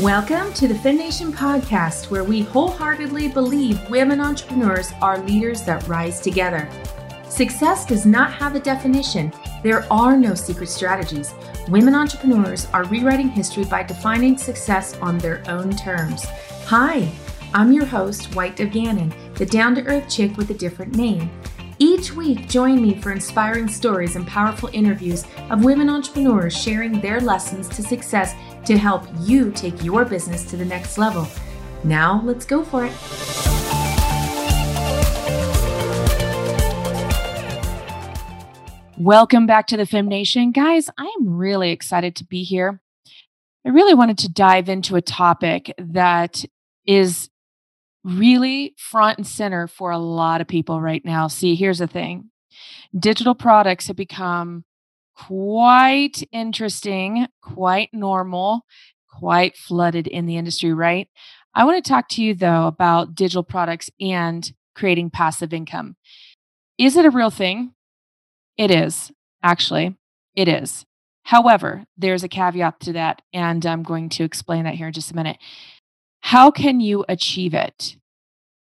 Welcome to the FemNation podcast, where we wholeheartedly believe women entrepreneurs are leaders that rise together. Success does not have a definition. There are no secret strategies. Women entrepreneurs are rewriting history by defining success on their own terms. Hi, I'm your host, White Gannon, the down to earth chick with a different name. Each week, join me for inspiring stories and powerful interviews of women entrepreneurs sharing their lessons to success to help you take your business to the next level. Now, let's go for it. Welcome back to the FemNation. Guys, I am really excited to be here. I really wanted to dive into a topic that is really front and center for a lot of people right now. See, here's the thing digital products have become quite interesting, quite normal, quite flooded in the industry, right? I want to talk to you though about digital products and creating passive income. Is it a real thing? It is, actually. It is. However, there's a caveat to that, and I'm going to explain that here in just a minute. How can you achieve it?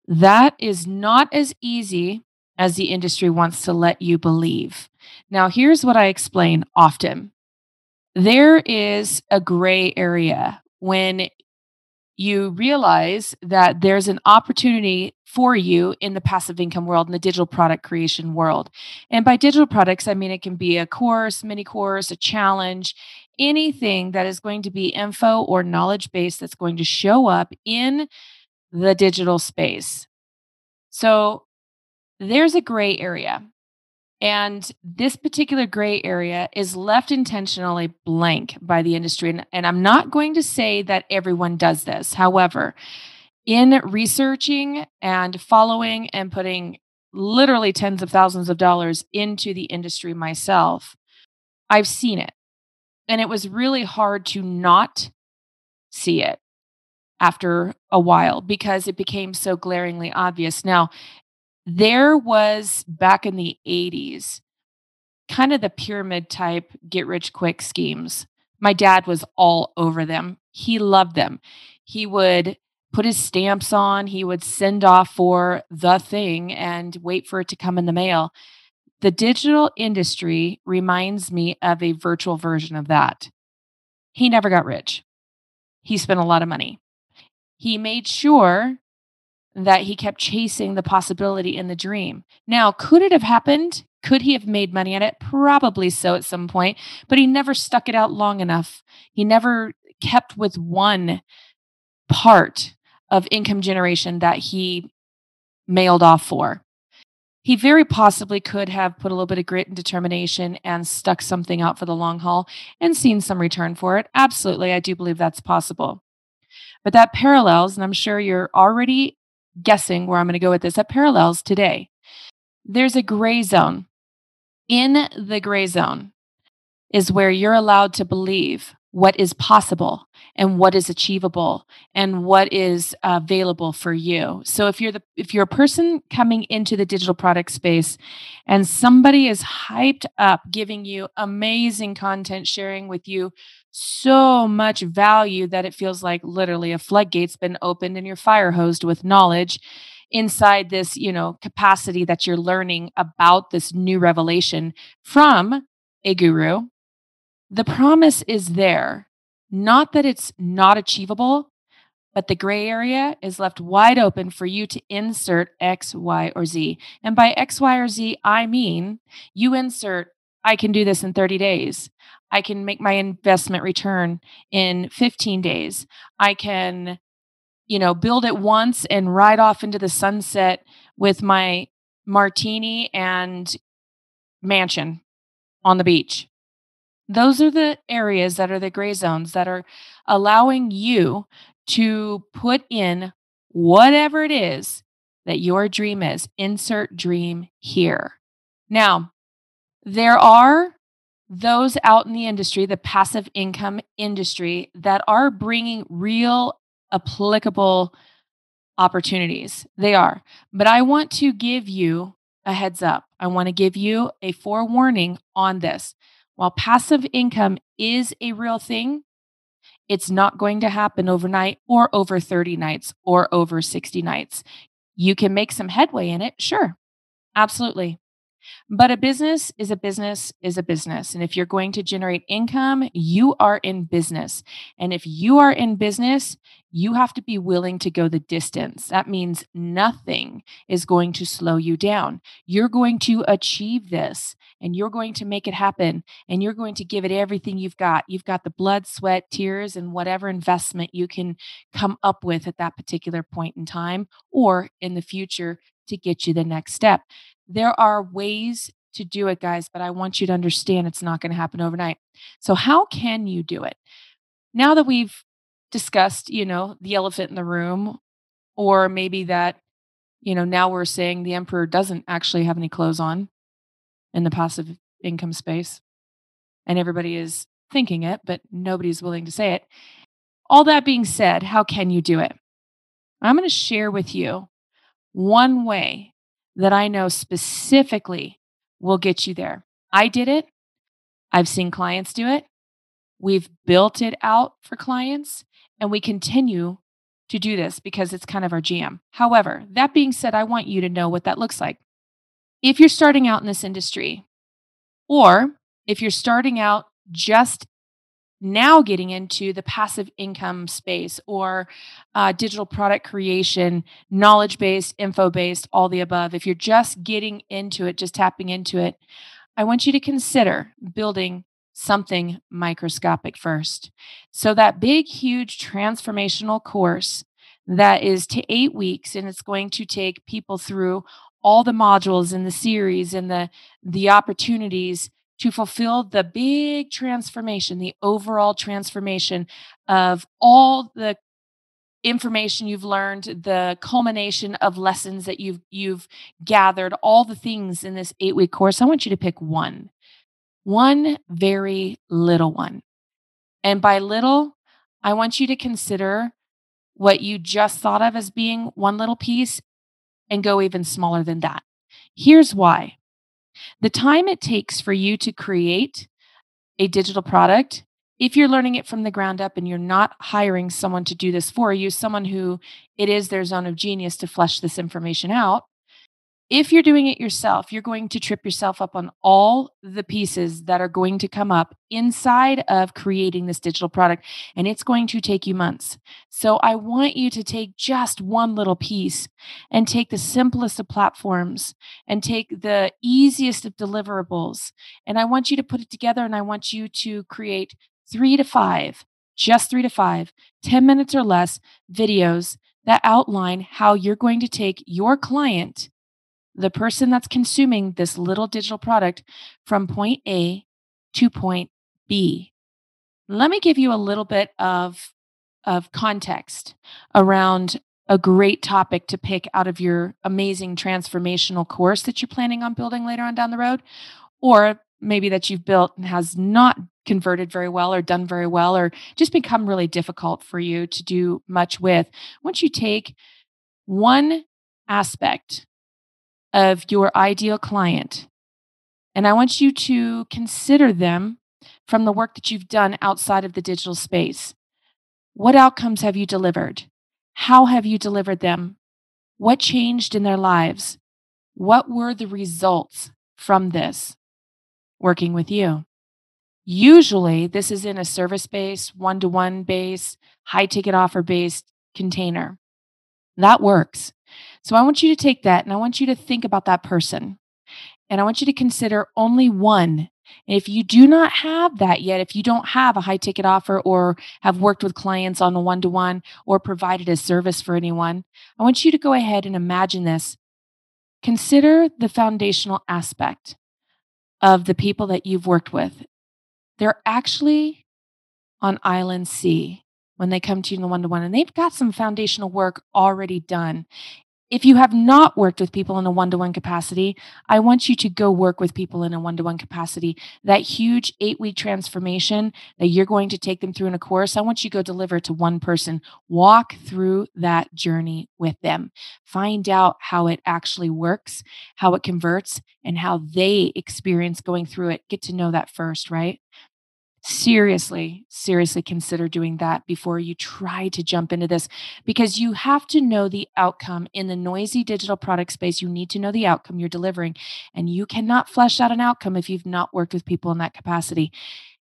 That is not as easy as the industry wants to let you believe. Now, here's what I explain often there is a gray area when you realize that there's an opportunity for you in the passive income world, in the digital product creation world. And by digital products, I mean it can be a course, mini course, a challenge, anything that is going to be info or knowledge based that's going to show up in the digital space. So there's a gray area. And this particular gray area is left intentionally blank by the industry. And, and, I'm not going to say that everyone does this. However, in researching and following and putting literally tens of thousands of dollars into the industry myself, I've seen it. And it was really hard to not see it after a while because it became so glaringly obvious. Now, there was back in the 80s kind of the pyramid type get rich quick schemes. My dad was all over them. He loved them. He would put his stamps on, he would send off for the thing and wait for it to come in the mail. The digital industry reminds me of a virtual version of that. He never got rich. He spent a lot of money he made sure that he kept chasing the possibility in the dream. Now, could it have happened? Could he have made money at it? Probably so at some point, but he never stuck it out long enough. He never kept with one part of income generation that he mailed off for. He very possibly could have put a little bit of grit and determination and stuck something out for the long haul and seen some return for it. Absolutely, I do believe that's possible. But that parallels, and I'm sure you're already guessing where I'm going to go with this, that parallels today. There's a gray zone. In the gray zone is where you're allowed to believe what is possible and what is achievable and what is available for you. So if you're the if you're a person coming into the digital product space and somebody is hyped up giving you amazing content sharing with you so much value that it feels like literally a floodgate's been opened and you're fire hosed with knowledge inside this, you know, capacity that you're learning about this new revelation from a guru. The promise is there. Not that it's not achievable, but the gray area is left wide open for you to insert X, Y, or Z. And by X, Y, or Z, I mean you insert, I can do this in 30 days. I can make my investment return in 15 days. I can, you know, build it once and ride off into the sunset with my martini and mansion on the beach. Those are the areas that are the gray zones that are allowing you to put in whatever it is that your dream is. Insert dream here. Now, there are those out in the industry, the passive income industry, that are bringing real applicable opportunities. They are. But I want to give you a heads up. I want to give you a forewarning on this. While passive income is a real thing, It's not going to happen overnight or over 30 nights or over 60 nights. You can make some headway in it, sure. Absolutely. But a business is a business is a business. And if you're going to generate income, you are in business. And if you are in business, you have to be willing to go the distance. That means nothing is going to slow you down. You're going to achieve this and you're going to make it happen and you're going to give it everything you've got. You've got the blood, sweat, tears, and whatever investment you can come up with at that particular point in time or in the future to get you the next step. There are ways to do it, guys, but I want you to understand it's not going to happen overnight. So, how can you do it? Now that we've discussed, you know, the elephant in the room, or maybe that, you know, now we're saying the emperor doesn't actually have any clothes on in the passive income space, and everybody is thinking it, but nobody's willing to say it. All that being said, how can you do it? I'm going to share with you one way that I know specifically will get you there. I did it. I've seen clients do it. We've built it out for clients and we continue to do this because it's kind of our jam. However, that being said, I want you to know what that looks like. If you're starting out in this industry, or if you're starting out just now getting into the passive income space or uh, digital product creation, knowledge based, info based, all the above, if you're just getting into it, just tapping into it, I want you to consider building something microscopic first. So, that big, huge transformational course that is to eight weeks and it's going to take people through all the modules in the series and the the opportunities to fulfill the big transformation, the overall transformation of all the information you've learned, the culmination of lessons that you've you've gathered, all the things in this 8-week course. I want you to pick one. One very little one. And by little, I want you to consider what you just thought of as being one little piece and go even smaller than that. Here's why. The time it takes for you to create a digital product, if you're learning it from the ground up and you're not hiring someone to do this for you, someone who it is their zone of genius to flesh this information out, if you're doing it yourself, you're going to trip yourself up on all the pieces that are going to come up inside of creating this digital product, and it's going to take you months. So, I want you to take just one little piece and take the simplest of platforms and take the easiest of deliverables. And I want you to put it together and I want you to create three to five, just three to five, 10 minutes or less videos that outline how you're going to take your client the person that's consuming this little digital product from point A to point B. Let me give you a little bit of, of context around a great topic to pick out of your amazing transformational course that you're planning on building later on down the road, or maybe that you've built and has not converted very well or done very well or just become really difficult for you to do much with. Once you take one aspect of your ideal client. And I want you to consider them from the work that you've done outside of the digital space. What outcomes have you delivered? How have you delivered them? What changed in their lives? What were the results from this working with you? Usually, this is in a service based, one to one base, high ticket offer based container. That works. So I want you to take that and I want you to think about that person. And I want you to consider only one. And if you do not have that yet, if you don't have a high ticket offer or have worked with clients on a one to one or provided a service for anyone, I want you to go ahead and imagine this. Consider the foundational aspect of the people that you've worked with. They're actually on island C when they come to you in the one to one, and they've got some foundational work already done. If you have not worked with people in a one to one capacity, I want you to go work with people in a one to one capacity. That huge eight week transformation that you're going to take them through in a course, I want you to go deliver to one person. Walk through that journey with them. Find out how it actually works, how it converts, and how they experience going through it. Get to know that first, right? Seriously, seriously consider doing that before you try to jump into this because you have to know the outcome in the noisy digital product space. You need to know the outcome you're delivering, and you cannot flesh out an outcome if you've not worked with people in that capacity.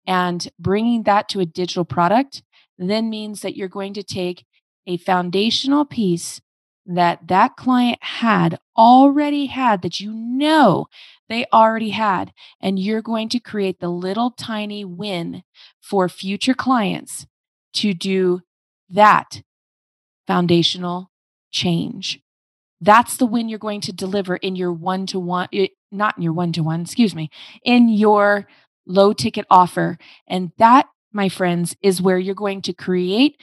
And bringing that to a digital product then means that you're going to take a foundational piece that that client had already had that you know they already had and you're going to create the little tiny win for future clients to do that foundational change. That's the win you're going to deliver in your one to one not in your one to one excuse me in your low ticket offer. And that my friends is where you're going to create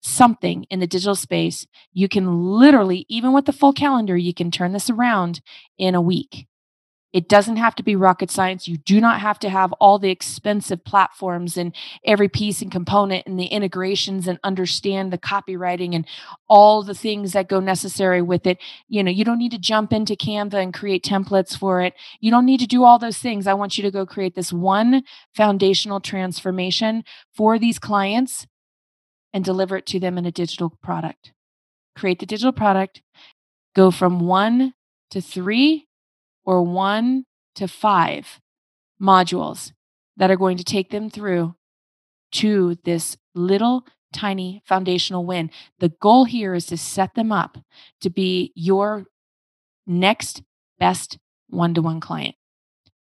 something in the digital space, you can literally, even with the full calendar, you can turn this around in a week. It doesn't have to be rocket science. You do not have to have all the expensive platforms and every piece and component and the integrations and understand the copywriting and all the things that go necessary with it. You know, you don't need to jump into Canva and create templates for it. You don't need to do all those things. I want you to go create this one foundational transformation for these clients and deliver it to them in a digital product. Create the digital product, go from one to three or one to five modules that are going to take them through to this little tiny foundational win. The goal here is to set them up to be your next best one to one client.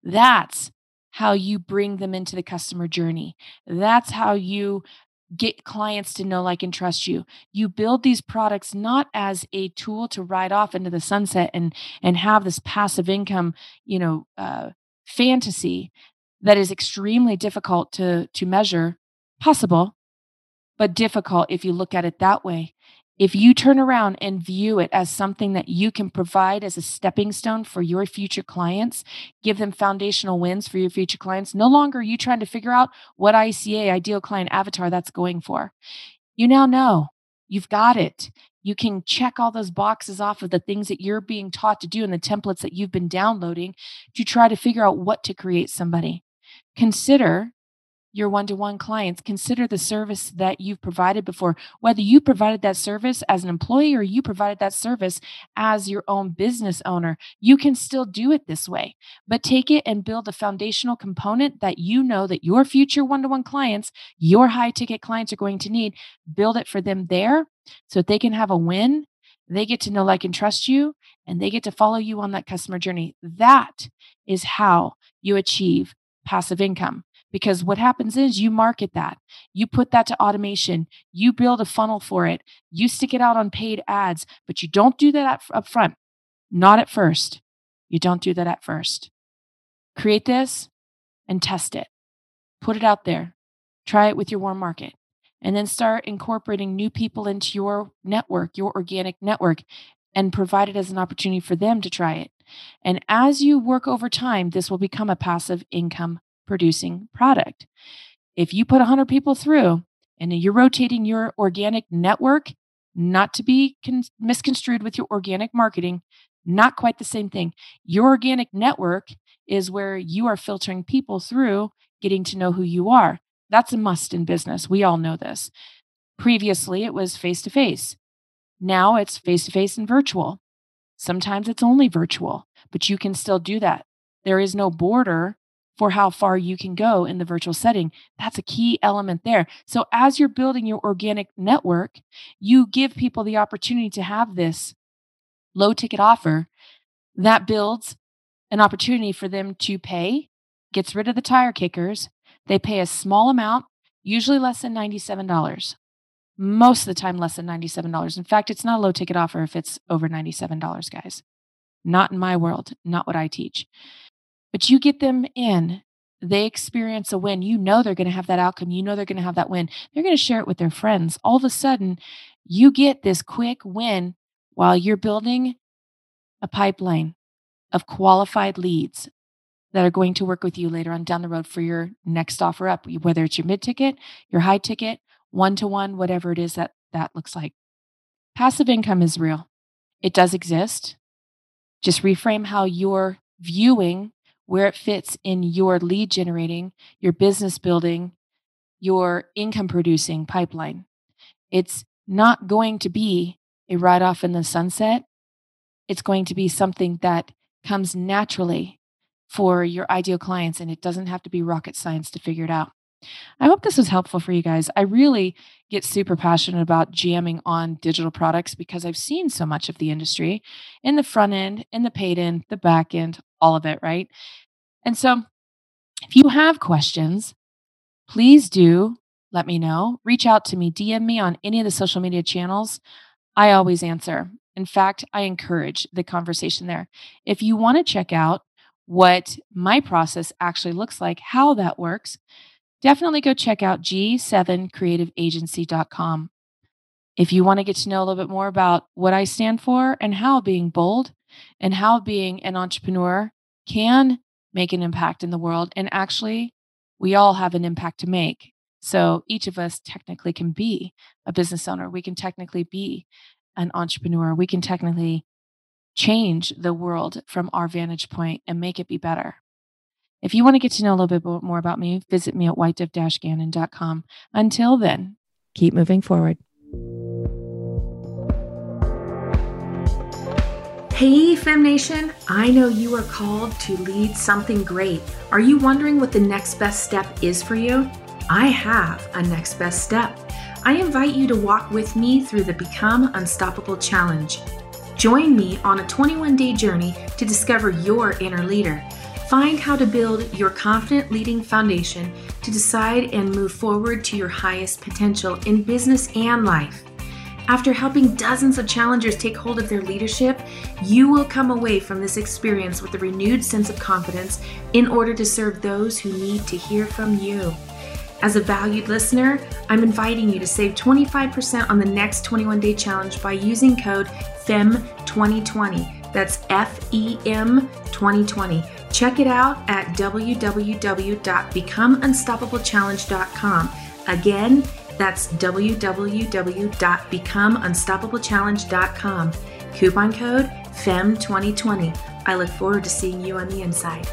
That's how you bring them into the customer journey. That's how you get clients to know, like, and trust you. You build these products not as a tool to ride off into the sunset and and have this passive income, you know, uh, fantasy that is extremely difficult to to measure. Possible, but difficult if you look at it that way. If you turn around and view it as something that you can provide as a stepping stone for your future clients, give them foundational wins for your future clients, no longer are you trying to figure out what ICA, ideal client avatar, that's going for. You now know you've got it. You can check all those boxes off of the things that you're being taught to do and the templates that you've been downloading to try to figure out what to create somebody. Consider your one to one clients, consider the service that you've provided before, whether you provided that service as an employee or you provided that service as your own business owner. You can still do it this way, but take it and build a foundational component that you know that your future one to one clients, your high ticket clients are going to need. Build it for them there so that they can have a win. They get to know, like, and trust you, and they get to follow you on that customer journey. That is how you achieve passive income. Because what happens is you market that, you put that to automation, you build a funnel for it, you stick it out on paid ads, but you don't do that up front. Not at first. You don't do that at first. Create this and test it. Put it out there. Try it with your warm market. And then start incorporating new people into your network, your organic network, and provide it as an opportunity for them to try it. And as you work over time, this will become a passive income producing product. If you put 100 people through and you're rotating your organic network, not to be con- misconstrued with your organic marketing, not quite the same thing. Your organic network is where you are filtering people through, getting to know who you are. That's a must in business. We all know this. Previously, it was face to face. Now it's face to face and virtual. Sometimes it's only virtual, but you can still do that. There is no border for how far you can go in the virtual setting. That's a key element there. So, as you're building your organic network, you give people the opportunity to have this low ticket offer that builds an opportunity for them to pay, gets rid of the tire kickers. They pay a small amount, usually less than $97. Most of the time, less than $97. In fact, it's not a low ticket offer if it's over $97, guys. Not in my world, not what I teach. But you get them in, they experience a win. You know they're going to have that outcome. You know they're going to have that win. They're going to share it with their friends. All of a sudden, you get this quick win while you're building a pipeline of qualified leads that are going to work with you later on down the road for your next offer up, whether it's your mid ticket, your high ticket, one to one, whatever it is that that looks like. Passive income is real. It does exist. Just reframe how you're viewing where it fits in your lead generating, your business building your income producing pipeline. It's not going to be a ride off in the sunset. It's going to be something that comes naturally for your ideal clients, and it doesn't have to be rocket science to figure it out. I hope this was helpful for you guys. I really get super passionate about jamming on digital products because I've seen so much of the industry in the front end, in the paid end, the back end, all of it, right? And so if you have questions, please do let me know. Reach out to me, DM me on any of the social media channels. I always answer. In fact, I encourage the conversation there. If you want to check out what my process actually looks like, how that works, definitely go check out g7creativeagency.com. If you want to get to know a little bit more about what I stand for and how being bold and how being an entrepreneur can make an impact in the world, and actually, we all have an impact to make. So each of us technically can be a business owner. We can technically be an entrepreneur. We can technically change the world from our vantage point and make it be better. If you want to get to know a little bit more about me, visit me at whitedove-gannon.com. Until then, keep moving forward. Hey, Fem Nation, I know you are called to lead something great. Are you wondering what the next best step is for you? I have a next best step. I invite you to walk with me through the Become Unstoppable Challenge. Join me on a 21 day journey to discover your inner leader Find how to build your confident leading foundation to decide and move forward to your highest potential in business and life. After helping dozens of challengers take hold of their leadership, you will come away from this experience with a renewed sense of confidence in order to serve those who need to hear from you. As a valued listener, I'm inviting you to save 25% on the next 21 day challenge by using code FEM2020. That's F E M 2020. Check it out at www.becomeunstoppablechallenge.com. Again, that's www.becomeunstoppablechallenge.com. Coupon code FEM2020. I look forward to seeing you on the inside.